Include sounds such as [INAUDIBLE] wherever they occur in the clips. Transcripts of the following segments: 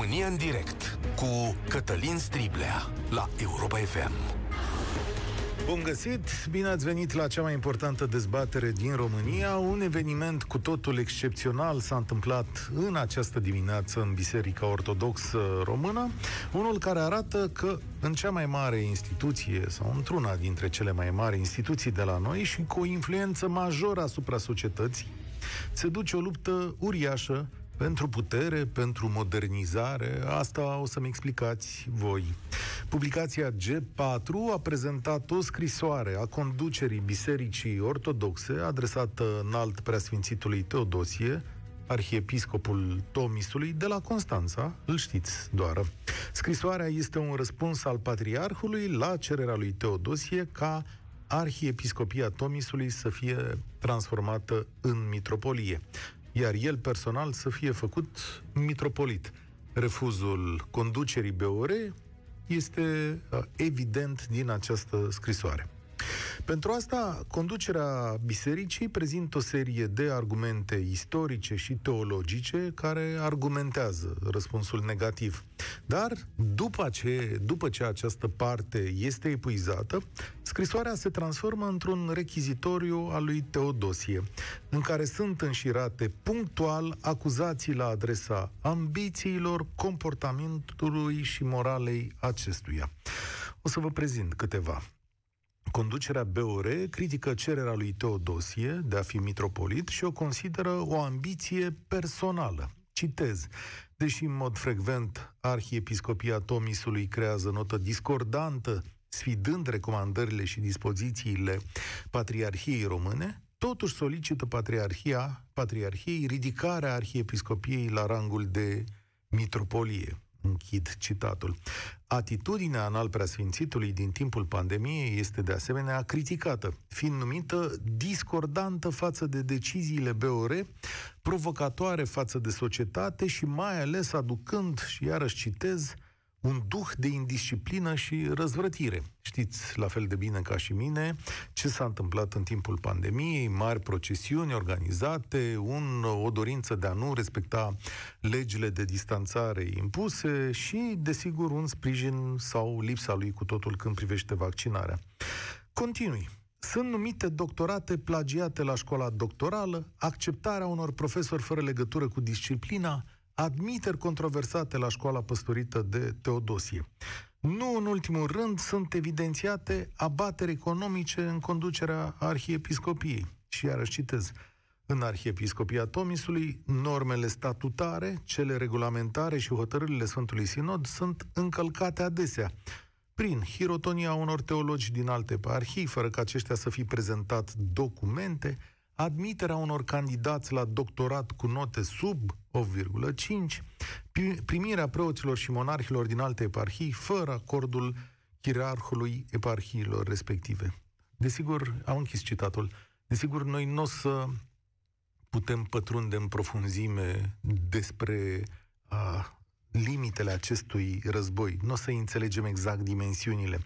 România în direct cu Cătălin Striblea la Europa FM. Bun găsit! Bine ați venit la cea mai importantă dezbatere din România. Un eveniment cu totul excepțional s-a întâmplat în această dimineață în Biserica Ortodoxă Română. Unul care arată că în cea mai mare instituție sau într-una dintre cele mai mari instituții de la noi și cu o influență majoră asupra societății, se duce o luptă uriașă pentru putere, pentru modernizare. Asta o să-mi explicați voi. Publicația G4 a prezentat o scrisoare a conducerii Bisericii Ortodoxe adresată înalt preasfințitului Teodosie, arhiepiscopul Tomisului de la Constanța, îl știți doar. Scrisoarea este un răspuns al patriarhului la cererea lui Teodosie ca arhiepiscopia Tomisului să fie transformată în mitropolie, iar el personal să fie făcut mitropolit. Refuzul conducerii BOR este uh, evident din această scrisoare. Pentru asta, conducerea bisericii prezintă o serie de argumente istorice și teologice care argumentează răspunsul negativ. Dar, după ce, după ce această parte este epuizată, scrisoarea se transformă într-un rechizitoriu al lui Teodosie, în care sunt înșirate punctual acuzații la adresa ambițiilor, comportamentului și moralei acestuia. O să vă prezint câteva. Conducerea BOR critică cererea lui Teodosie de a fi mitropolit și o consideră o ambiție personală. Citez, deși în mod frecvent Arhiepiscopia Tomisului creează notă discordantă, sfidând recomandările și dispozițiile Patriarhiei Române, totuși solicită Patriarhia, Patriarhiei ridicarea Arhiepiscopiei la rangul de mitropolie. Închid citatul. Atitudinea anal preasfințitului din timpul pandemiei este de asemenea criticată, fiind numită discordantă față de deciziile BOR, provocatoare față de societate și mai ales aducând, și iarăși citez, un duh de indisciplină și răzvrătire. Știți la fel de bine ca și mine ce s-a întâmplat în timpul pandemiei, mari procesiuni organizate, un, o dorință de a nu respecta legile de distanțare impuse și, desigur, un sprijin sau lipsa lui cu totul când privește vaccinarea. Continui. Sunt numite doctorate plagiate la școala doctorală, acceptarea unor profesori fără legătură cu disciplina, admiteri controversate la școala păstorită de Teodosie. Nu în ultimul rând sunt evidențiate abateri economice în conducerea arhiepiscopiei. Și iarăși citez, în Arhiepiscopia Tomisului, normele statutare, cele regulamentare și hotărârile Sfântului Sinod sunt încălcate adesea, prin hirotonia unor teologi din alte eparhii, fără ca aceștia să fi prezentat documente, admiterea unor candidați la doctorat cu note sub 8,5, primirea preoților și monarhilor din alte eparhii fără acordul chirarhului eparhiilor respective. Desigur, am închis citatul, desigur, noi nu o să putem pătrunde în profunzime despre a, limitele acestui război. Nu o să înțelegem exact dimensiunile.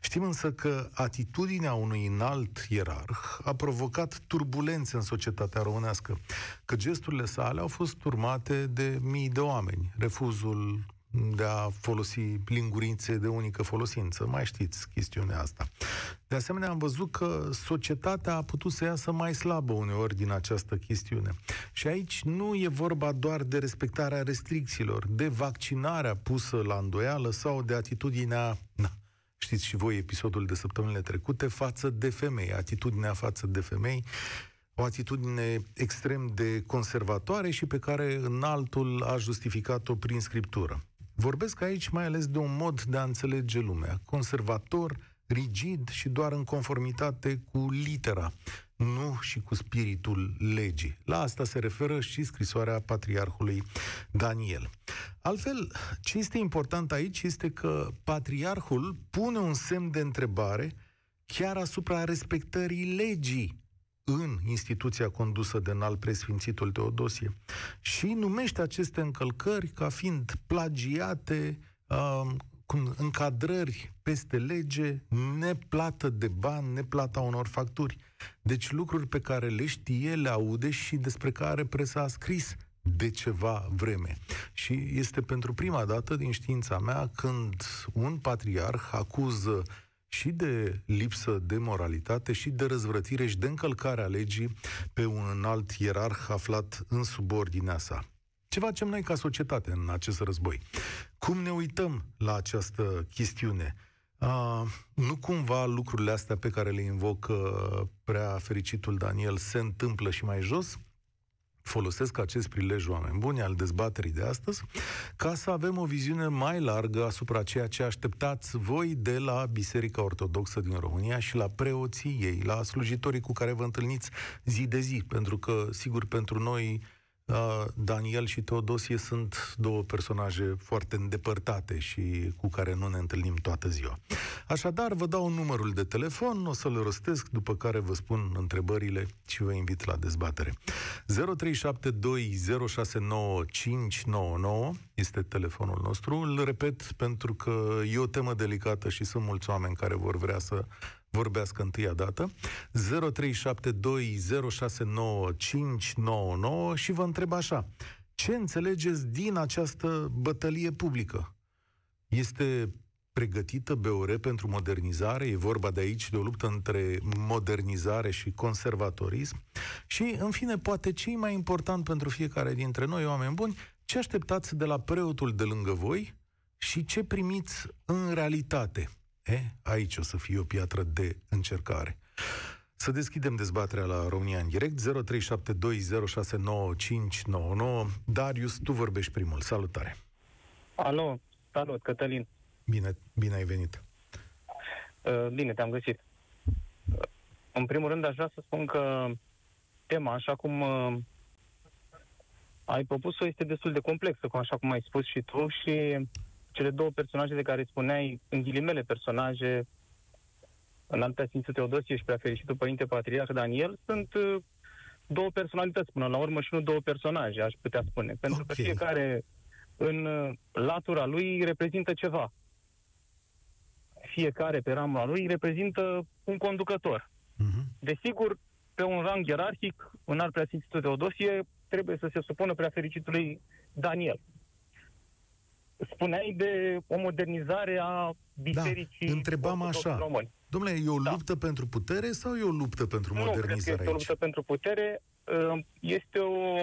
Știm însă că atitudinea unui înalt ierarh a provocat turbulențe în societatea românească, că gesturile sale au fost urmate de mii de oameni. Refuzul de a folosi lingurițe de unică folosință. Mai știți chestiunea asta. De asemenea, am văzut că societatea a putut să iasă mai slabă uneori din această chestiune. Și aici nu e vorba doar de respectarea restricțiilor, de vaccinarea pusă la îndoială sau de atitudinea, na, știți și voi episodul de săptămânile trecute, față de femei, atitudinea față de femei, o atitudine extrem de conservatoare și pe care în altul a justificat-o prin scriptură. Vorbesc aici mai ales de un mod de a înțelege lumea, conservator, rigid și doar în conformitate cu litera, nu și cu spiritul legii. La asta se referă și scrisoarea patriarhului Daniel. Altfel, ce este important aici este că patriarhul pune un semn de întrebare chiar asupra respectării legii în instituția condusă de înalt presfințitul Teodosie și numește aceste încălcări ca fiind plagiate, uh, cu încadrări peste lege, neplată de bani, neplata unor facturi. Deci lucruri pe care le știe, le aude și despre care presa a scris, de ceva vreme. Și este pentru prima dată din știința mea când un patriarh acuză și de lipsă de moralitate și de răzvrătire și de încălcare a legii pe un alt ierarh aflat în subordinea sa. Ce facem noi ca societate în acest război? Cum ne uităm la această chestiune? Uh, nu cumva lucrurile astea pe care le invocă prea fericitul Daniel se întâmplă și mai jos? Folosesc acest prilej, oameni buni, al dezbaterii de astăzi, ca să avem o viziune mai largă asupra ceea ce așteptați voi de la Biserica Ortodoxă din România și la preoții ei, la slujitorii cu care vă întâlniți zi de zi, pentru că, sigur, pentru noi Daniel și Teodosie sunt două personaje foarte îndepărtate și cu care nu ne întâlnim toată ziua. Așadar, vă dau numărul de telefon, o să-l rostesc, după care vă spun întrebările și vă invit la dezbatere. 0372069599 este telefonul nostru. Îl repet pentru că e o temă delicată și sunt mulți oameni care vor vrea să vorbească întâia dată, 0372069599 și vă întreb așa, ce înțelegeți din această bătălie publică? Este pregătită BOR pentru modernizare? E vorba de aici de o luptă între modernizare și conservatorism? Și, în fine, poate cei mai important pentru fiecare dintre noi, oameni buni, ce așteptați de la preotul de lângă voi și ce primiți în realitate? E, aici o să fie o piatră de încercare. Să deschidem dezbaterea la România în direct, 0372069599. Darius, tu vorbești primul. Salutare! Alo, salut, Cătălin. Bine, bine ai venit. Uh, bine, te-am găsit. Uh, în primul rând, aș vrea să spun că tema, așa cum uh, ai propus-o, este destul de complexă, așa cum ai spus și tu, și cele două personaje de care spuneai, în ghilimele personaje, în alta Sfință Teodosie și fericitul Părinte Patriarh Daniel, sunt uh, două personalități până la urmă și nu două personaje, aș putea spune. Pentru okay. că fiecare în uh, latura lui reprezintă ceva. Fiecare pe ramura lui reprezintă un conducător. Uh-huh. Desigur, pe un rang ierarhic, în al preasfințitul Teodosie, trebuie să se supună fericitului Daniel spuneai de o modernizare a bisericii da, întrebam așa. români. Domnule, e o da. luptă pentru putere sau e o luptă pentru nu, modernizare Nu, cred că este aici? o luptă pentru putere. Uh, este o,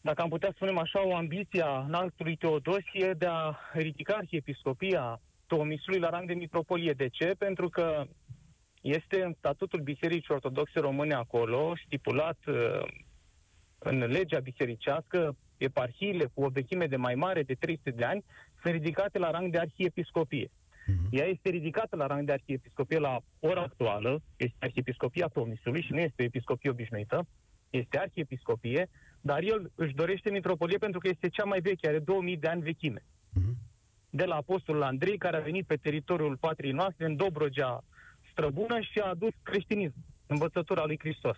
dacă am putea spunem așa, o ambiție a înaltului Teodosie de a ridica arhiepiscopia Tomisului la rang de mitropolie. De ce? Pentru că este în statutul Bisericii Ortodoxe Române acolo, stipulat uh, în legea bisericească, eparhiile cu o vechime de mai mare de 300 de ani sunt ridicate la rang de arhiepiscopie. Uh-huh. Ea este ridicată la rang de arhiepiscopie la ora actuală, este arhiepiscopia Tomisului și nu este episcopie obișnuită, este arhiepiscopie, dar el își dorește mitropolie pentru că este cea mai veche, are 2000 de ani vechime. Uh-huh. De la Apostolul Andrei, care a venit pe teritoriul patriei noastre, în Dobrogea străbună și a adus creștinism, învățătura lui Hristos.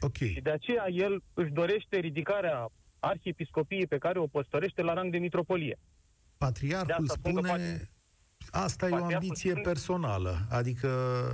Okay. Și de aceea el își dorește ridicarea arhiepiscopiei pe care o păstorește la rang de mitropolie. Patriarhul spune... Asta e o ambiție spune... personală. Adică,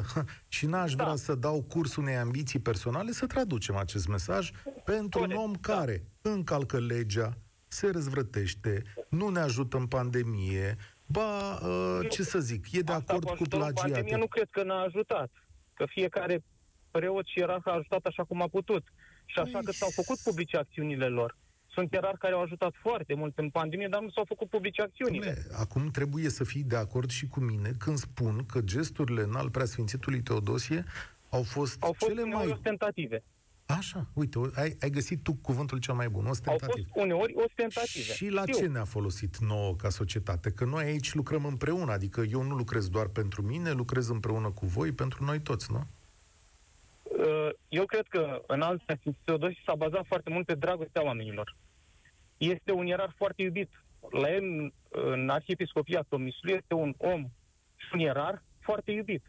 [LAUGHS] și n-aș da. vrea să dau curs unei ambiții personale, să traducem acest mesaj pentru Corect, un om da. care încalcă legea, se răzvrătește, nu ne ajută în pandemie, ba, uh, ce să zic, e de acord cu plagiate. Pandemie nu cred că n-a ajutat. Că fiecare preot și era a ajutat așa cum a putut. Și așa Ui. că s-au făcut publice acțiunile lor. Sunt chiar care au ajutat foarte mult în pandemie, dar nu s-au făcut publice acțiunile. Dumne, acum trebuie să fii de acord și cu mine când spun că gesturile în al preasfințitului Teodosie au fost, au fost cele mai... ostentative. Așa, uite, ai, ai găsit tu cuvântul cel mai bun, ostentativ. Au fost uneori ostentative. Și la Știu. ce ne-a folosit nouă ca societate? Că noi aici lucrăm împreună, adică eu nu lucrez doar pentru mine, lucrez împreună cu voi, pentru noi toți, nu? Uh, eu cred că în alții Teodosie s-a bazat foarte mult pe dragostea oamenilor. Este un ierar foarte iubit. La el, în Arhiepiscopia Tomisului, este un om și un ierar foarte iubit.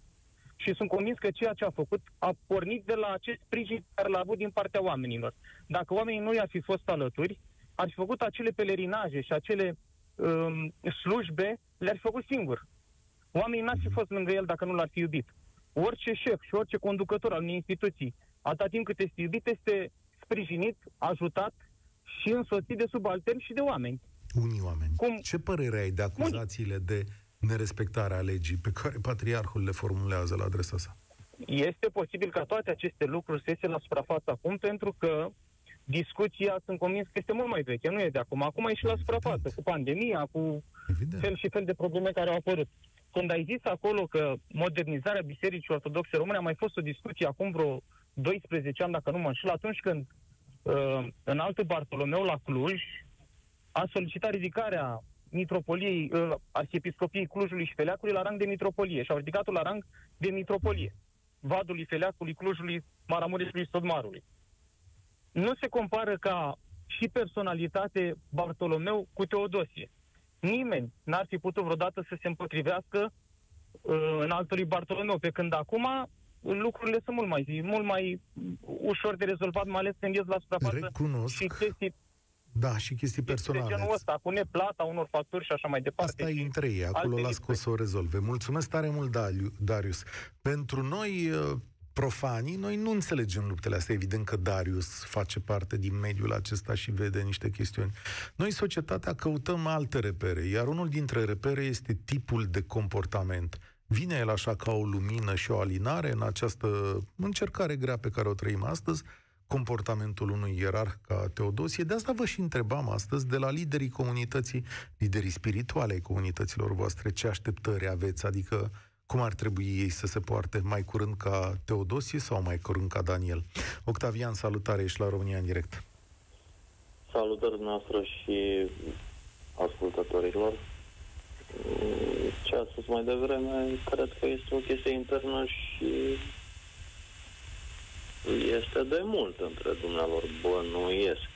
Și sunt convins că ceea ce a făcut a pornit de la acest sprijin care l-a avut din partea oamenilor. Dacă oamenii nu i-ar fi fost alături, ar fi făcut acele pelerinaje și acele um, slujbe, le-ar fi făcut singur. Oamenii n-ar fi fost lângă el dacă nu l-ar fi iubit. Orice șef și orice conducător al unei instituții, atâta timp cât este iubit, este sprijinit, ajutat și însoțit de subalterni și de oameni. Unii oameni. Cum? Ce părere ai de acuzațiile Unii. de nerespectare a legii pe care patriarhul le formulează la adresa sa? Este posibil ca toate aceste lucruri să iese la suprafață acum, pentru că discuția, sunt convins că este mult mai veche, nu e de acum. Acum e și la suprafață, cu pandemia, cu Evident. fel și fel de probleme care au apărut. Când ai zis acolo că modernizarea Bisericii Ortodoxe Române a mai fost o discuție acum vreo 12 ani, dacă nu mă înșel, atunci când uh, în altul Bartolomeu la Cluj a solicitat ridicarea mitropoliei, uh, arhiepiscopiei Clujului și Feleacului la rang de mitropolie și au ridicat-o la rang de mitropolie. Vadului, Feleacului, Clujului, Maramureșului și Sodmarului. Nu se compară ca și personalitate Bartolomeu cu Teodosie. Nimeni n-ar fi putut vreodată să se împotrivească uh, în altului Bartolomeu, pe când acum lucrurile sunt mult mai, mult mai ușor de rezolvat, mai ales când ies la suprafață Recunosc. și chestii da, și chestii personale. De genul ăsta, cu neplata unor facturi și așa mai departe. Asta e între ei, acolo la scos să o rezolve. Mulțumesc tare mult, Darius. Pentru noi, uh, profanii, noi nu înțelegem luptele astea. Evident că Darius face parte din mediul acesta și vede niște chestiuni. Noi, societatea, căutăm alte repere, iar unul dintre repere este tipul de comportament. Vine el așa ca o lumină și o alinare în această încercare grea pe care o trăim astăzi, comportamentul unui ierarh ca Teodosie. De asta vă și întrebam astăzi de la liderii comunității, liderii spirituale ai comunităților voastre, ce așteptări aveți, adică cum ar trebui ei să se poarte mai curând ca Teodosie sau mai curând ca Daniel. Octavian, salutare, ești la România în direct. Salutări noastră și ascultătorilor. Ce a spus mai devreme, cred că este o chestie internă și este de mult între dumnealor bănuiesc.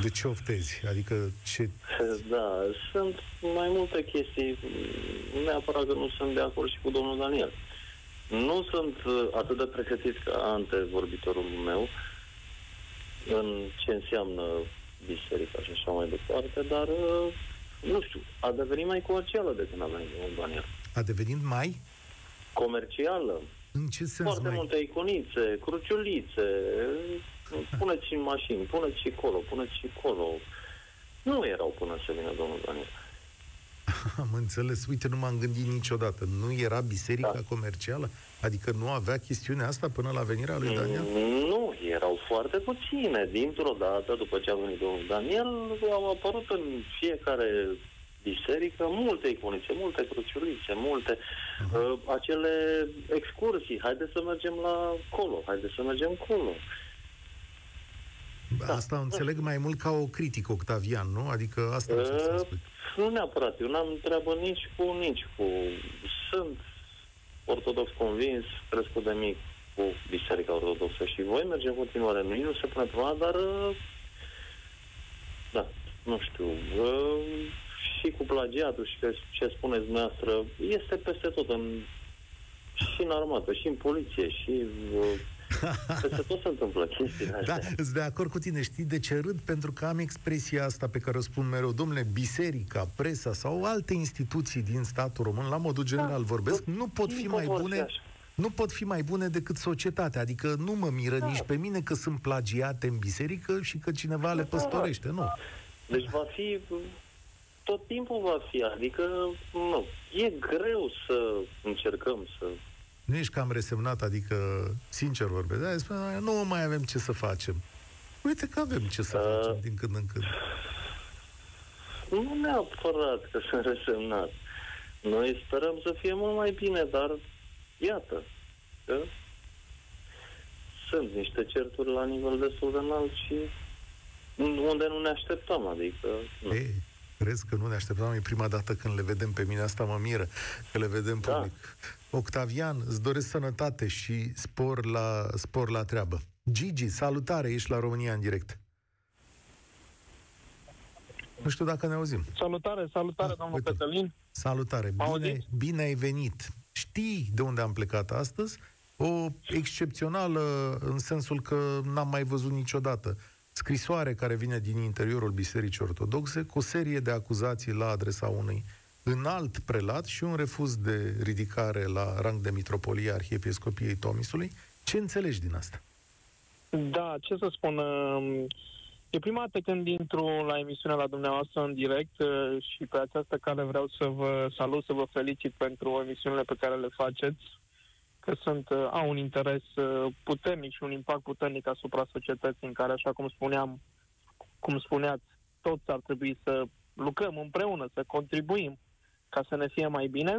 De ce oftezi? Adică ce... Da, sunt mai multe chestii. Neapărat că nu sunt de acord și cu domnul Daniel. Nu sunt atât de pregătit ca antevorbitorul meu în ce înseamnă biserica și așa mai departe, dar nu știu, a devenit mai comercială de când a venit domnul Daniel. A devenit mai? Comercială. În ce sens Foarte mai? multe iconițe, cruciulițe, puneți în mașini, puneți și acolo, puneți și acolo. Nu erau până să vină domnul Daniel. [LAUGHS] Am înțeles. Uite, nu m-am gândit niciodată. Nu era biserica da. comercială? Adică nu avea chestiunea asta până la venirea lui Daniel? Nu, erau foarte puține. Dintr-o dată, după ce a venit domnul Daniel, au apărut în fiecare biserică multe iconițe, multe cruciulițe, multe uh-huh. uh, acele excursii. Haideți să mergem la colo, haideți să mergem colo. Da. Asta înțeleg mai mult ca o critică, Octavian, nu? Adică asta uh, să spui. Nu neapărat. Eu n-am treabă nici cu, nici cu... Sunt ortodox convins, crescut de mic cu Biserica Ortodoxă și voi merge în continuare. Nu, nu se pune problema, dar... Uh, da, nu știu. Uh, și cu plagiatul și ce spuneți dumneavoastră, este peste tot în și în armată, și în poliție, și uh, Peste tot se întâmplă chestiile Da, sunt de acord cu tine. Știi de ce râd? Pentru că am expresia asta pe care o spun mereu. Domnule, biserica, presa sau alte instituții din statul român, la modul general da, vorbesc, nu pot fi mai bune nu pot fi mai bune decât societatea. Adică nu mă miră da. nici pe mine că sunt plagiate în biserică și că cineva le da. păstorește. Nu. Deci va fi tot timpul va fi, adică nu, e greu să încercăm să nu ești cam resemnat, adică, sincer vorbesc, da, spune, nu mai avem ce să facem. Uite că avem ce să uh, facem din când în când. Nu neapărat că sunt resemnat. Noi sperăm să fie mult mai bine, dar iată, că sunt niște certuri la nivel destul de înalt și unde nu ne așteptăm, adică... Nu. Ei, crezi că nu ne așteptam? E prima dată când le vedem pe mine, asta mă miră, că le vedem da. public. Octavian, îți doresc sănătate și spor la, spor la treabă. Gigi, salutare, ești la România în direct. Nu știu dacă ne auzim. Salutare, salutare, ah, domnul Cătălin. Salutare, bine, bine ai venit. Știi de unde am plecat astăzi? O excepțională în sensul că n-am mai văzut niciodată scrisoare care vine din interiorul Bisericii Ortodoxe cu o serie de acuzații la adresa unui înalt prelat și un refuz de ridicare la rang de mitropolie Arhiepiscopiei Tomisului. Ce înțelegi din asta? Da, ce să spun, um, e prima dată când intru la emisiunea la dumneavoastră în direct uh, și pe această cale vreau să vă salut, să vă felicit pentru emisiunile pe care le faceți, că sunt, uh, au un interes uh, puternic și un impact puternic asupra societății în care, așa cum spuneam, cum spuneați, toți ar trebui să lucrăm împreună, să contribuim ca să ne fie mai bine.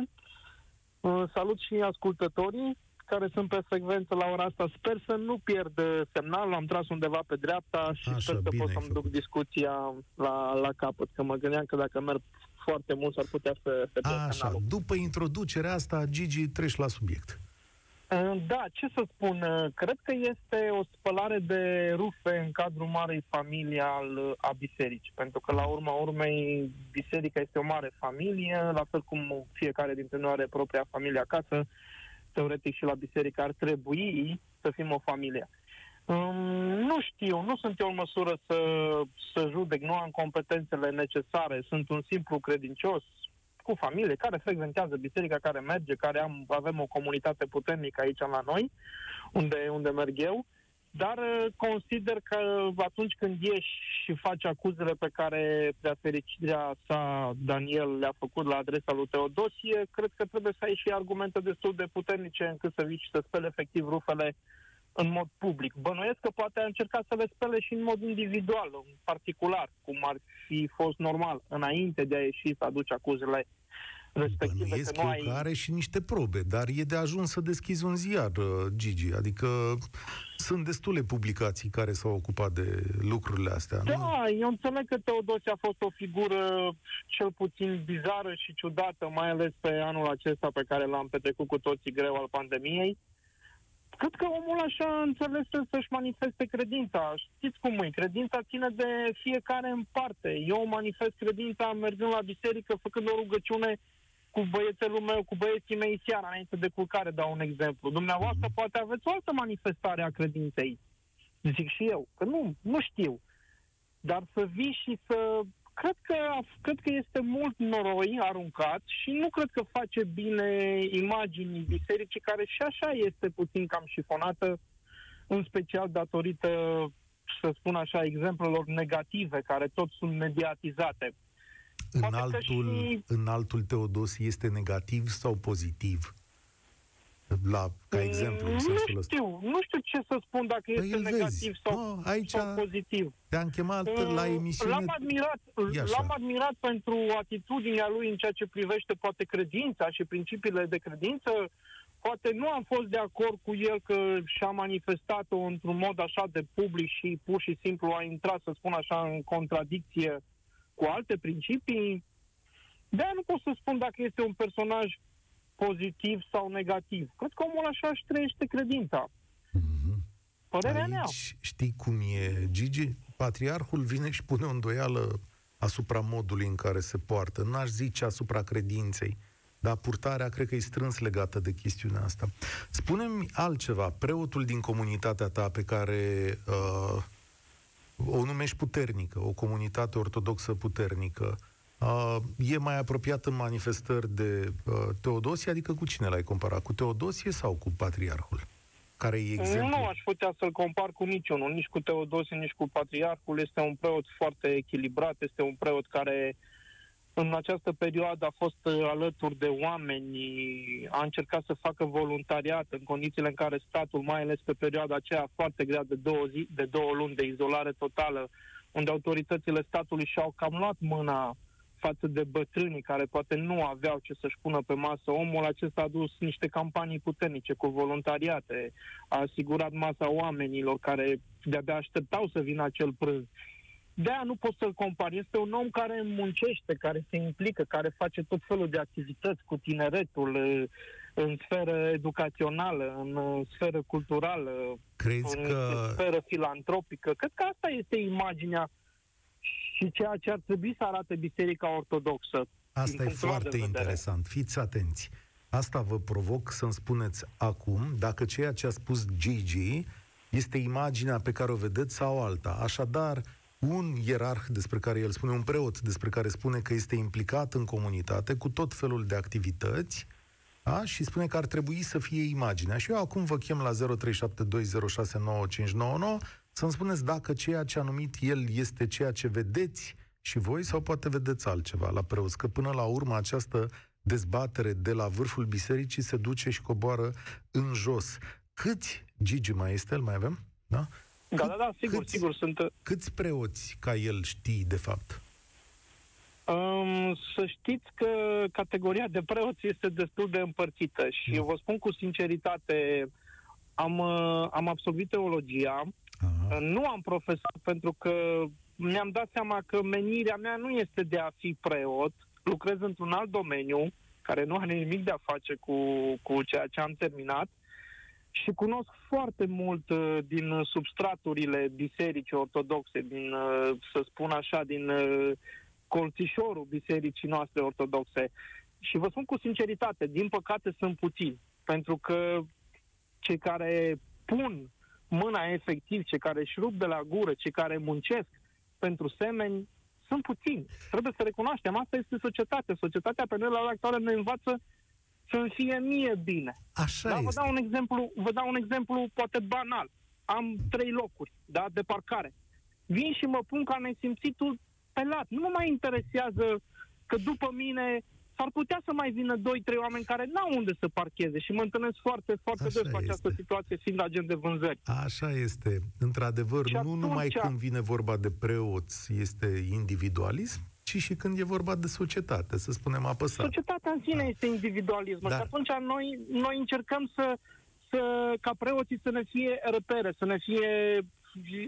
Salut și ascultătorii care sunt pe frecvență la ora asta. Sper să nu pierd semnalul, am tras undeva pe dreapta și Așa, sper să pot să-mi duc discuția la, la capăt, că mă gândeam că dacă merg foarte mult s-ar putea să se Așa, semnalul. după introducerea asta, Gigi, treci la subiect. Da, ce să spun, cred că este o spălare de rufe în cadrul marei familii al, a bisericii, pentru că la urma urmei biserica este o mare familie, la fel cum fiecare dintre noi are propria familie acasă, teoretic și la biserică ar trebui să fim o familie. Um, nu știu, nu sunt eu în măsură să, să judec, nu am competențele necesare, sunt un simplu credincios cu familie, care frecventează biserica, care merge, care am, avem o comunitate puternică aici la noi, unde, unde merg eu. Dar uh, consider că atunci când ieși și faci acuzele pe care prea fericirea sa Daniel le-a făcut la adresa lui Teodosie, cred că trebuie să ai și argumente destul de puternice încât să vii și să speli efectiv rufele în mod public. Bănuiesc că poate a încercat să le spele și în mod individual, în particular, cum ar fi fost normal, înainte de a ieși să aduce acuzele respective. Bănuiesc că nu ai... că are și niște probe, dar e de ajuns să deschizi un ziar, uh, Gigi. Adică sunt destule publicații care s-au ocupat de lucrurile astea. Da, nu? eu înțeleg că Teodosie a fost o figură cel puțin bizară și ciudată, mai ales pe anul acesta pe care l-am petrecut cu toții greu al pandemiei. Cred că omul așa înțeles să-și manifeste credința. Știți cum e? Credința ține de fiecare în parte. Eu manifest credința mergând la biserică, făcând o rugăciune cu băiețelul meu, cu băieții mei seara, înainte de culcare, dau un exemplu. Dumneavoastră mhm. poate aveți o altă manifestare a credinței. Zic și eu, că nu, nu știu. Dar să vii și să... Cred că, cred că este mult noroi aruncat și nu cred că face bine imaginii bisericii, care și așa este puțin cam șifonată, în special datorită, să spun așa, exemplelor negative, care tot sunt mediatizate în altul, și... în altul Teodosie este negativ sau pozitiv? La, ca exemplu, în sensul nu știu, ăsta. nu știu ce să spun dacă păi este negativ vezi. sau, no, aici sau pozitiv. Te-am chemat uh, la emisiune. L-am admirat, l-am admirat pentru atitudinea lui în ceea ce privește poate credința și principiile de credință. Poate nu am fost de acord cu el că și-a manifestat-o într-un mod așa de public și pur și simplu a intrat, să spun așa, în contradicție uh, cu alte principii, de nu pot să spun dacă este un personaj pozitiv sau negativ. Cred că omul așa își trăiește credința. Mm-hmm. Părerea Aici, mea. știi cum e, Gigi? Patriarhul vine și pune o îndoială asupra modului în care se poartă. N-aș zice asupra credinței, dar purtarea cred că e strâns legată de chestiunea asta. Spune-mi altceva. Preotul din comunitatea ta pe care uh, o numești puternică, o comunitate ortodoxă puternică, uh, e mai apropiată în manifestări de uh, Teodosie, adică cu cine l-ai comparat? Cu Teodosie sau cu Patriarhul? Care e exemplu? Nu aș putea să-l compar cu niciunul, nici cu Teodosie, nici cu Patriarhul. Este un preot foarte echilibrat, este un preot care uh, în această perioadă a fost uh, alături de oameni, a încercat să facă voluntariat în condițiile în care statul, mai ales pe perioada aceea foarte grea de două, zi, de două luni de izolare totală, unde autoritățile statului și-au cam luat mâna față de bătrânii care poate nu aveau ce să-și pună pe masă. Omul acesta a dus niște campanii puternice cu voluntariate, a asigurat masa oamenilor care de-abia așteptau să vină acel prânz de aia nu pot să-l compar. Este un om care muncește, care se implică, care face tot felul de activități cu tineretul, în sferă educațională, în sferă culturală, Crezi în că... sferă filantropică. Cred că asta este imaginea și ceea ce ar trebui să arate Biserica Ortodoxă. Asta e foarte interesant. Fiți atenți. Asta vă provoc să-mi spuneți acum dacă ceea ce a spus Gigi este imaginea pe care o vedeți sau alta. Așadar, un ierarh despre care el spune, un preot despre care spune că este implicat în comunitate cu tot felul de activități, da? și spune că ar trebui să fie imaginea. Și eu acum vă chem la 0372069599 să-mi spuneți dacă ceea ce a numit el este ceea ce vedeți și voi sau poate vedeți altceva la preoți. Că până la urmă această dezbatere de la vârful bisericii se duce și coboară în jos. Câți, Gigi mai este, îl mai avem? Da? Da, da, da, sigur, câți, sigur, sunt... Câți preoți ca el știi, de fapt? Um, să știți că categoria de preoți este destul de împărțită și Da. eu vă spun cu sinceritate, am, uh, am absolvit teologia, Aha. uh, nu am profesat pentru că mi-am dat seama că menirea mea nu este de a fi preot, lucrez într-un alt domeniu care nu are nimic de a face cu, cu ceea ce am terminat și cunosc foarte mult uh, din substraturile bisericii ortodoxe, din, uh, să spun așa, din uh, colțișorul bisericii noastre ortodoxe. Și vă spun cu sinceritate, din păcate sunt puțini, pentru că cei care pun mâna efectiv, cei care își rup de la gură, cei care muncesc pentru semeni, sunt puțini. Trebuie să recunoaștem, asta este societatea. Societatea pe noi la ora actuală ne învață să-mi fie mie bine. Așa Da, vă este. dau un exemplu, vă dau un exemplu poate banal. Am trei locuri, da, de parcare. Vin și mă pun ca nesimțitul pe lat. Nu mă mai interesează că după mine s-ar putea să mai vină doi, trei oameni care n-au unde să parcheze și mă întâlnesc foarte, foarte Așa des cu această este. situație fiind agent de vânzări. Așa este. Într-adevăr, Și nu atunci- numai când vine vorba de preoți este individualism, ci și când e vorba de societate, să spunem apăsat. Societatea în sine Da. este individualism Dar- și atunci noi, noi încercăm să, să, ca preoții să ne fie repere, să ne fie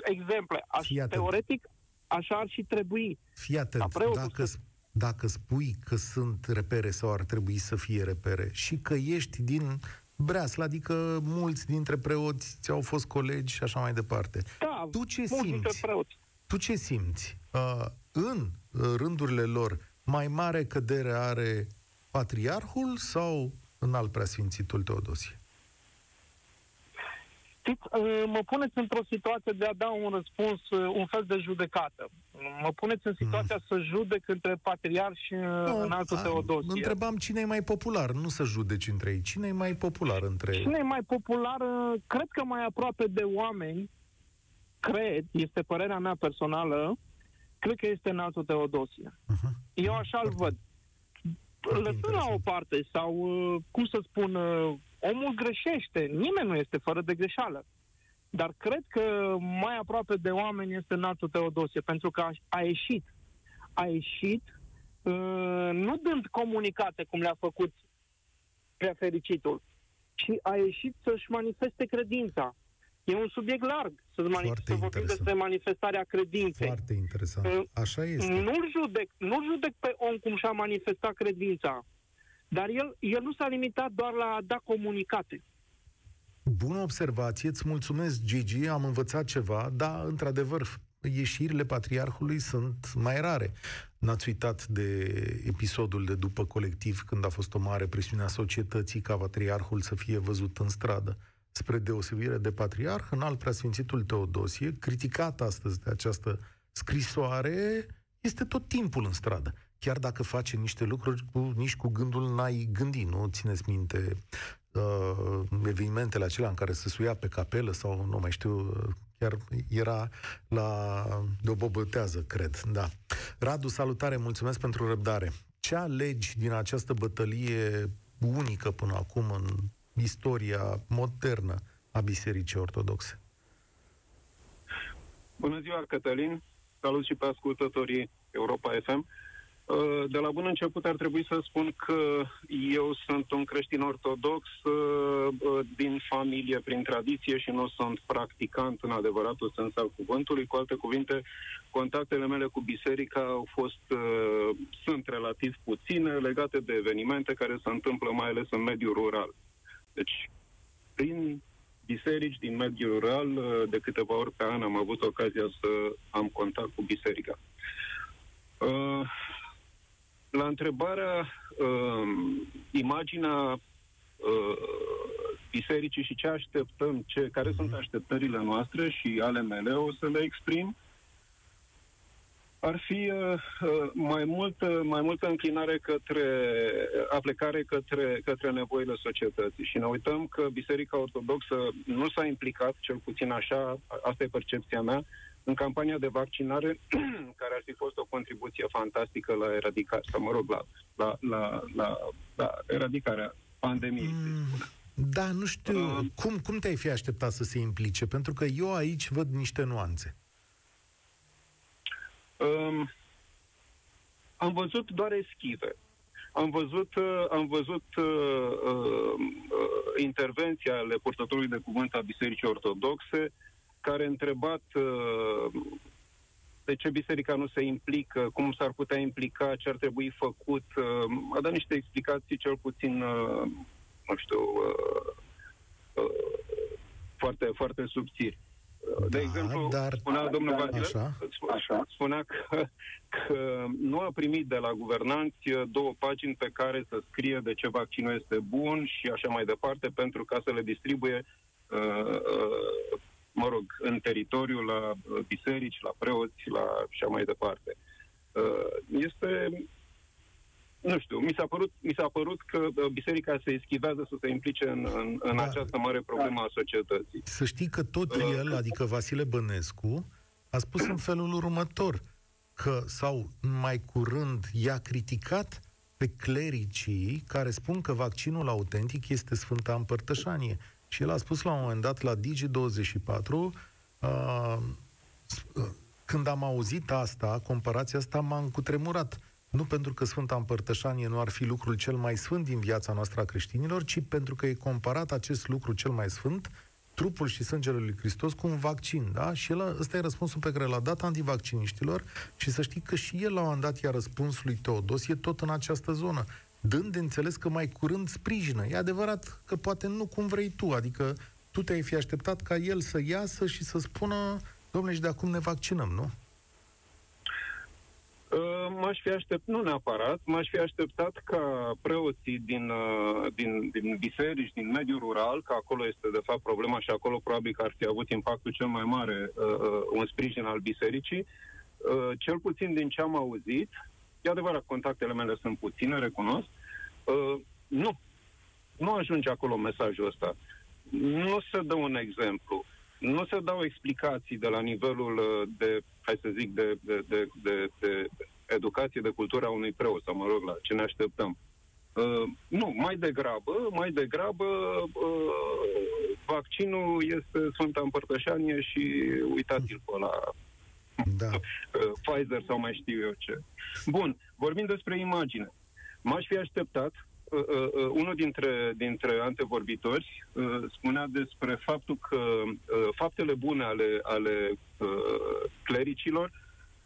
exemple. Aș, Fii atent. teoretic, așa ar și trebui. Fii atent, Ca preotul dacă, să- dacă spui că sunt repere sau ar trebui să fie repere și că ești din Breasla, adică mulți dintre preoți ți-au fost colegi și așa mai departe. Da, Tu ce mulți dintre simți? preoți. Tu ce simți? Uh, în uh, rândurile lor, mai mare cădere are patriarhul sau în al preasfințitul Teodosie? Știți, uh, mă puneți într-o situație de a da un răspuns, uh, un fel de judecată. Mă puneți în situația să judec între patriar și uh, în altul a, Teodosie. Întrebam cine e mai popular, nu să judeci între ei. Cine e mai popular între ei? Cine e mai popular? uh, Cred că mai aproape de oameni, cred, este părerea mea personală, cred că este în altul Teodosie. Aha. Eu așa îl văd. Foarte Lăsând la interesant. o parte, sau, uh, cum să spun, uh, omul greșește, nimeni nu este fără de greșeală. Dar cred că mai aproape de oameni este înaltul Teodosie, pentru că a, a ieșit. A ieșit, uh, nu dând comunicate cum le-a făcut prea fericitul, ci a ieșit să-și manifeste credința. E un subiect larg să, mani- Foarte să vorbim interesant. despre manifestarea credinței. Foarte interesant. Uh, Așa este. Nu-l judec, nu judec pe om cum și-a manifestat credința, dar el, el nu s-a limitat doar la a da comunicate. Bună observație, îți mulțumesc, Gigi, am învățat ceva, dar, într-adevăr, ieșirile patriarhului sunt mai rare. N-ați uitat de episodul de după colectiv, când a fost o mare presiune a societății ca patriarhul să fie văzut în stradă. Spre deosebire de patriarh, în alt preasfințitul Teodosie, criticat astăzi de această scrisoare, este tot timpul în stradă. Chiar dacă face niște lucruri cu, nici cu gândul n-ai gândi, nu țineți minte uh, evenimentele acelea în care se suia pe capelă sau nu mai știu, uh, chiar era la de o bobătează, cred, da. Radu, salutare, mulțumesc pentru răbdare. Ce alegi din această bătălie unică până acum în istoria modernă a Bisericii Ortodoxe? Bună ziua, Cătălin. Salut și pe ascultătorii Europa FM. Uh, De la bun început ar trebui să spun că eu sunt un creștin ortodox uh, uh, din familie, prin tradiție și nu sunt practicant în adevăratul sens al cuvântului. Cu alte cuvinte, contactele mele cu biserica au fost, uh, sunt relativ puține, legate de evenimente care se întâmplă mai ales în mediul rural. Deci, prin biserici din mediul rural, uh, de câteva ori pe an am avut ocazia să am contact cu biserica. Uh, La întrebarea, uh, imaginea uh, bisericii și ce așteptăm, ce, care sunt așteptările noastre și ale mele, o să le exprim. ar fi uh, uh, mai, mult, uh, mai multă înclinare către aplicare către, către nevoile societății. Și ne uităm că Biserica Ortodoxă nu s-a implicat, cel puțin așa, asta e percepția mea, în campania de vaccinare, [CLEARS THROAT] care ar fi fost o contribuție fantastică la eradicare, sau mă rog, la, la, la, la, la eradicarea pandemiei. Mm. Da, nu știu. Uh, cum, cum te-ai fi așteptat să se implice? Pentru că eu aici văd niște nuanțe. Um, am văzut doar eschive. Am văzut, uh, am văzut uh, uh, uh, intervenția ale purtătorului de cuvânt a Bisericii Ortodoxe, care a întrebat uh, de ce biserica nu se implică, cum s-ar putea implica, ce ar trebui făcut. Uh, a dat niște explicații cel puțin, uh, nu știu, uh, uh, foarte, foarte subțiri. De da, exemplu, dar... spunea domnul da, Vasile, așa. Așa, spunea că, că nu a primit de la guvernanți două pagini pe care să scrie de ce vaccinul este bun și așa mai departe, pentru ca să le distribuie, uh, uh, mă rog, în teritoriu, la biserici, la preoți, la așa mai departe. Uh, este nu știu, mi s-a părut, mi s-a părut că uh, biserica se eschivează să se implice în, în, în da. această mare problemă a societății. Să știi că tot uh, el, adică Vasile Bănescu, a spus în felul următor, că, sau mai curând, i-a criticat pe clericii care spun că vaccinul autentic este Sfânta Împărtășanie. Și el a spus la un moment dat la Digi24, uh, când am auzit asta, comparația asta m-a încutremurat nu pentru că Sfânta Împărtășanie nu ar fi lucrul cel mai sfânt din viața noastră a creștinilor, ci pentru că e comparat acest lucru cel mai sfânt, trupul și sângele lui Hristos, cu un vaccin, da? Și el, ăsta e răspunsul pe care l-a dat antivacciniștilor și să știi că și el la un moment dat i-a răspuns lui Teodosie tot în această zonă, dând de înțeles că mai curând sprijină. E adevărat că poate nu cum vrei tu, adică tu te-ai fi așteptat ca el să iasă și să spună, domnule, și de acum ne vaccinăm, nu? Uh, m-aș fi așteptat, nu neapărat, m-aș fi așteptat ca preoții din, uh, din, din biserici, din mediul rural, că acolo este de fapt problema și acolo probabil că ar fi avut impactul cel mai mare uh, un sprijin al bisericii, cel puțin din ce am auzit, e adevărat, contactele mele sunt puține, recunosc, nu, nu ajunge acolo mesajul ăsta. Nu se dă un exemplu nu se dau explicații de la nivelul uh, de, hai să zic, de, de, de, de, de educație, de cultura unui preot, sau mă rog, la ce ne așteptăm. Uh, nu, mai degrabă, mai degrabă uh, vaccinul este Sfânta Împărtășanie și uitați-l pe la da. [LAUGHS] uh, Pfizer sau mai știu eu ce. Bun, vorbim despre imagine. M-aș fi așteptat uh, uh, uh, unul dintre, dintre antevorbitori uh, spunea despre faptul că uh, faptele bune ale, ale uh, clericilor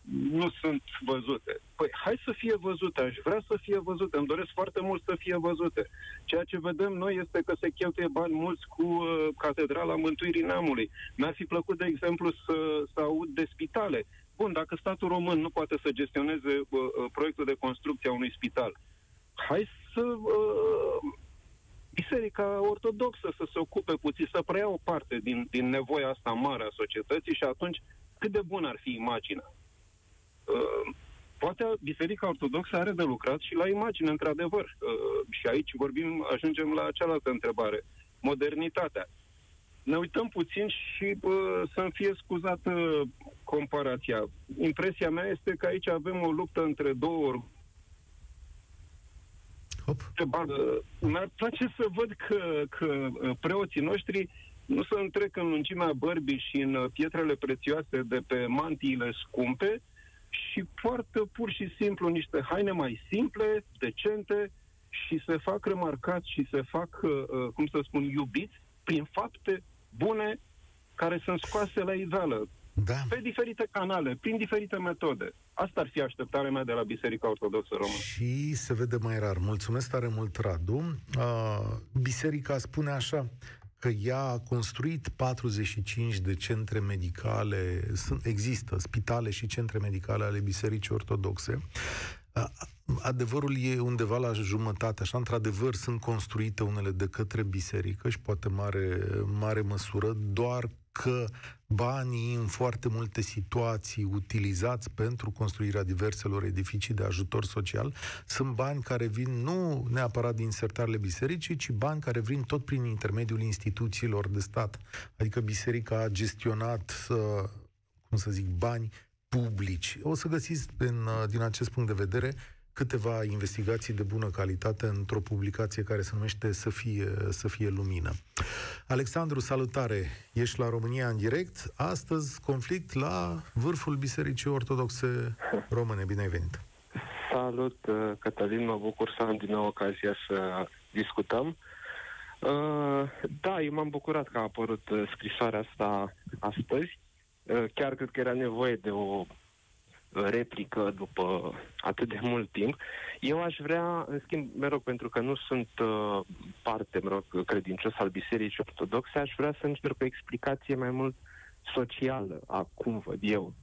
nu sunt văzute. Păi, hai să fie văzute, aș vrea să fie văzute, îmi doresc foarte mult să fie văzute. Ceea ce vedem noi este că se cheltuie bani mulți cu uh, Catedrala Mântuirii Neamului. Mi-ar fi plăcut, de exemplu, să, să aud de spitale. Bun, dacă statul român nu poate să gestioneze uh, uh, proiectul de construcție a unui spital, hai să uh, Biserica Ortodoxă să se ocupe puțin, să preia o parte din, din nevoia asta mare a societății și atunci cât de bună ar fi imaginea. Uh, poate Biserica Ortodoxă are de lucrat și la imagine, într-adevăr. Uh, și aici vorbim, ajungem la cealaltă întrebare. Modernitatea. Ne uităm puțin și uh, să-mi fie scuzată comparația. Impresia mea este că aici avem o luptă între două Hop. Mi-ar place să văd că, că uh, preoții noștri nu se întrec în lungimea bărbii și în uh, pietrele prețioase de pe mantiile scumpe și poartă pur și simplu niște haine mai simple, decente și se fac remarcați și se fac, uh, cum să spun, iubiți prin fapte bune care sunt scoase la iveală da. pe diferite canale, prin diferite metode. Asta ar fi așteptarea mea de la Biserica Ortodoxă Română. Și se vede mai rar. Mulțumesc tare mult, Radu. Uh, Biserica spune așa, că ea a construit 45 de centre medicale, sunt, există spitale și centre medicale ale Bisericii Ortodoxe. Adevărul e undeva la jumătate, așa, într-adevăr sunt construite unele de către biserică și poate mare, mare măsură, doar că banii în foarte multe situații utilizați pentru construirea diverselor edificii de ajutor social sunt bani care vin nu neapărat din sertarele bisericii, ci bani care vin tot prin intermediul instituțiilor de stat. Adică biserica a gestionat, uh, cum să zic, bani publici. O să găsiți în, uh, din acest punct de vedere câteva investigații de bună calitate într-o publicație care se numește Să fie, să fie lumină. Alexandru, salutare! Ești la România în direct. Astăzi, conflict la vârful Bisericii Ortodoxe Române. Bine ai venit! Salut, uh, Cătălin, mă bucur să am din nou ocazia să discutăm. Uh, da, eu m-am bucurat că a apărut uh, scrisoarea asta astăzi. Chiar cred că era nevoie de o replică după atât de mult timp. Eu aș vrea, în schimb, mă rog, pentru că nu sunt uh, parte, mă rog, credincios al Bisericii Ortodoxe, aș vrea să încerc o explicație mai mult socială a cum văd eu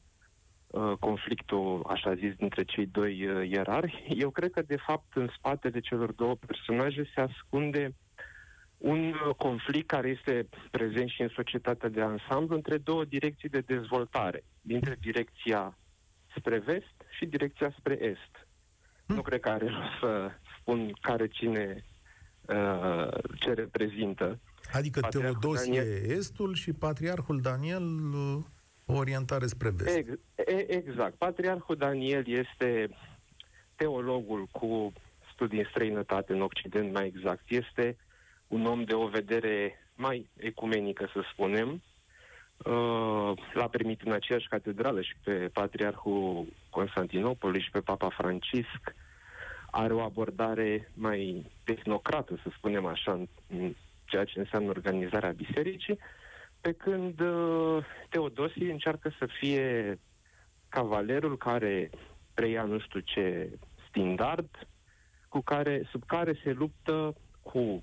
uh, conflictul, așa zis, dintre cei doi uh, ierarhi. Eu cred că, de fapt, în spatele celor două personaje se ascunde un uh, conflict care este prezent și în societatea de ansamblu între două direcții de dezvoltare. Dintre direcția spre vest și direcția spre est. Hmm. Nu cred că are rost să spun care cine uh, ce reprezintă. Adică Patriarhul Teodosie Daniel... estul și Patriarhul Daniel uh, orientare spre vest. Ex, exact. Patriarhul Daniel este teologul cu studii în străinătate, în Occident mai exact. Este un om de o vedere mai ecumenică, să spunem, Uh, l-a primit în aceeași catedrală și pe Patriarhul Constantinopolului și pe Papa Francisc. Are o abordare mai tehnocrată, să spunem așa, în ceea ce înseamnă organizarea bisericii, pe când uh, Teodosie încearcă să fie cavalerul care preia nu știu ce standard, cu care, sub care se luptă cu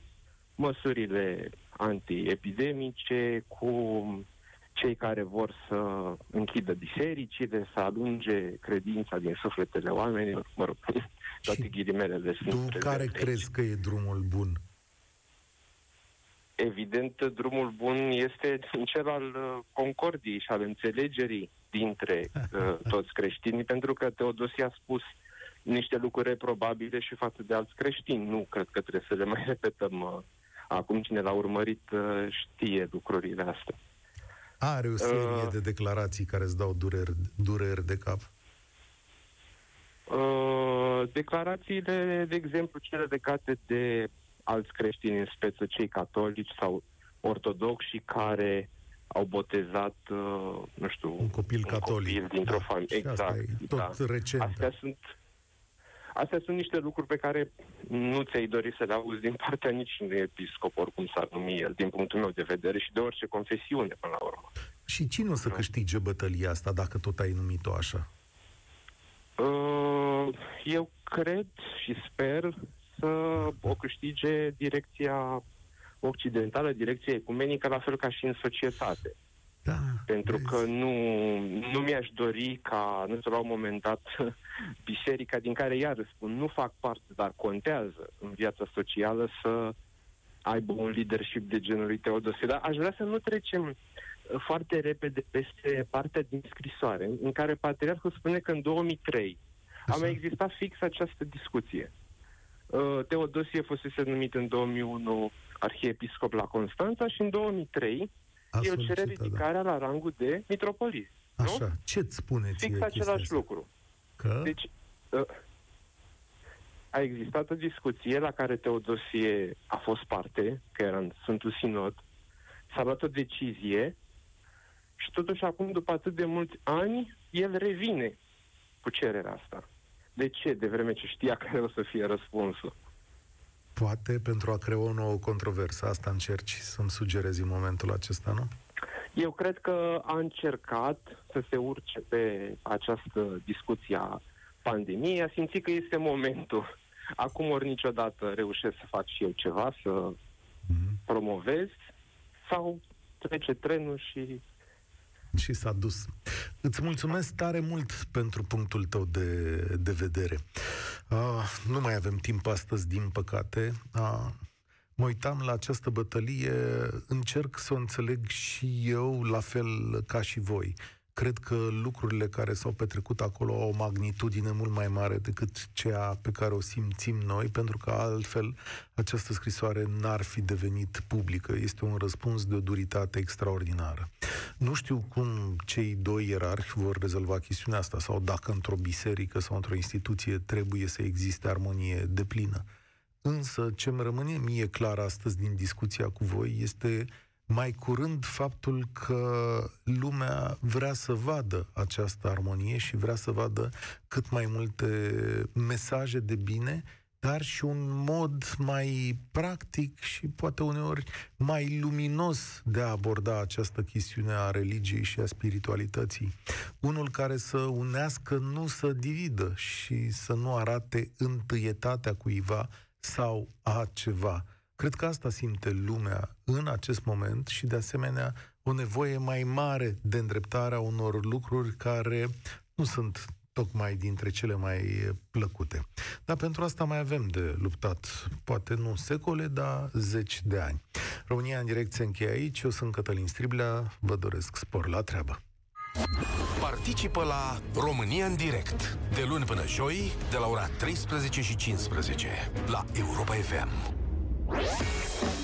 măsurile antiepidemice, cu cei care vor să închidă bisericile, să alunge credința din sufletele oamenilor, mă rog, [LAUGHS] toate ghilimelele sunt Tu care crezi că e drumul bun? Evident, drumul bun este cel al uh, concordiei și al înțelegerii dintre [LAUGHS] uh, toți creștinii, pentru că Teodosie a spus niște lucruri reprobabile și față de alți creștini. Nu cred că trebuie să le mai [LAUGHS] repetăm uh, acum. Cine l-a urmărit uh, știe lucrurile astea. Are o serie uh, de declarații care îți dau dureri, dureri de cap. Uh, declarațiile, de exemplu, cele legate de alți creștini, în speță cei catolici sau ortodoxi care au botezat, uh, nu știu, un copil un catolic copil dintr-o da. familie. Exact. tot da. recent. Astea sunt Astea sunt niște lucruri pe care nu ți-ai dori să le auzi din partea niciunui episcop, oricum s-ar numi el, din punctul meu de vedere, și de orice confesiune, până la urmă. Și cine o să nu? câștige bătălia asta, dacă tot ai numit-o așa? Uh, eu cred și sper să o câștige direcția occidentală, direcția ecumenică, la fel ca și în societate. Da, Pentru vezi. că nu, nu mi-aș dori ca, nu știu, la un moment dat, [LAUGHS] biserica din care, iar spun, nu fac parte, dar contează în viața socială să aibă un leadership de genul lui Teodosie. Dar aș vrea să nu trecem uh, foarte repede peste partea din scrisoare, în care Patriarhul spune că în 2003 Așa. a mai existat fix această discuție. Uh, Teodosie fusese numit în 2001 arhiepiscop la Constanța și în 2003 a el cere da. ridicarea da. la rangul de mitropolit. Așa, ce-ți spune Fix același asta? lucru. Că? Deci, uh, a existat o discuție la care Teodosie a fost parte, că era în Sfântul Sinod, s-a luat o decizie și totuși acum, după atât de mulți ani, el revine cu cererea asta. De ce? De vreme ce știa [LAUGHS] care o să fie răspunsul. Poate pentru a crea o nouă controversă. Asta încerci să-mi sugerezi în momentul acesta, nu? Eu cred că a încercat să se urce pe această discuție a pandemiei, a simțit că este momentul. Acum ori niciodată reușesc să fac și eu ceva, să mm-hmm. promovez, sau trece trenul și și s-a dus. Îți mulțumesc tare mult pentru punctul tău de, de vedere. Uh, nu mai avem timp astăzi, din păcate. Uh, mă uitam la această bătălie, încerc să o înțeleg și eu la fel ca și voi. Cred că lucrurile care s-au petrecut acolo au o magnitudine mult mai mare decât cea pe care o simțim noi, pentru că altfel această scrisoare n-ar fi devenit publică. Este un răspuns de o duritate extraordinară. Nu știu cum cei doi ierarhi vor rezolva chestiunea asta sau dacă într-o biserică sau într-o instituție trebuie să existe armonie deplină. Însă, ce îmi rămâne mie clar astăzi din discuția cu voi este mai curând faptul că lumea vrea să vadă această armonie și vrea să vadă cât mai multe mesaje de bine, dar și un mod mai practic și poate uneori mai luminos de a aborda această chestiune a religiei și a spiritualității. Unul care să unească, nu să dividă și să nu arate întâietatea cuiva sau a ceva Cred că asta simte lumea în acest moment și, de asemenea, o nevoie mai mare de îndreptarea unor lucruri care nu sunt tocmai dintre cele mai plăcute. Dar pentru asta mai avem de luptat, poate nu secole, dar zeci de ani. România în direct se încheie aici, eu sunt Cătălin Striblea, vă doresc spor la treabă. Participă la România în direct, de luni până joi, de la ora 13 și 15, la Europa FM. you.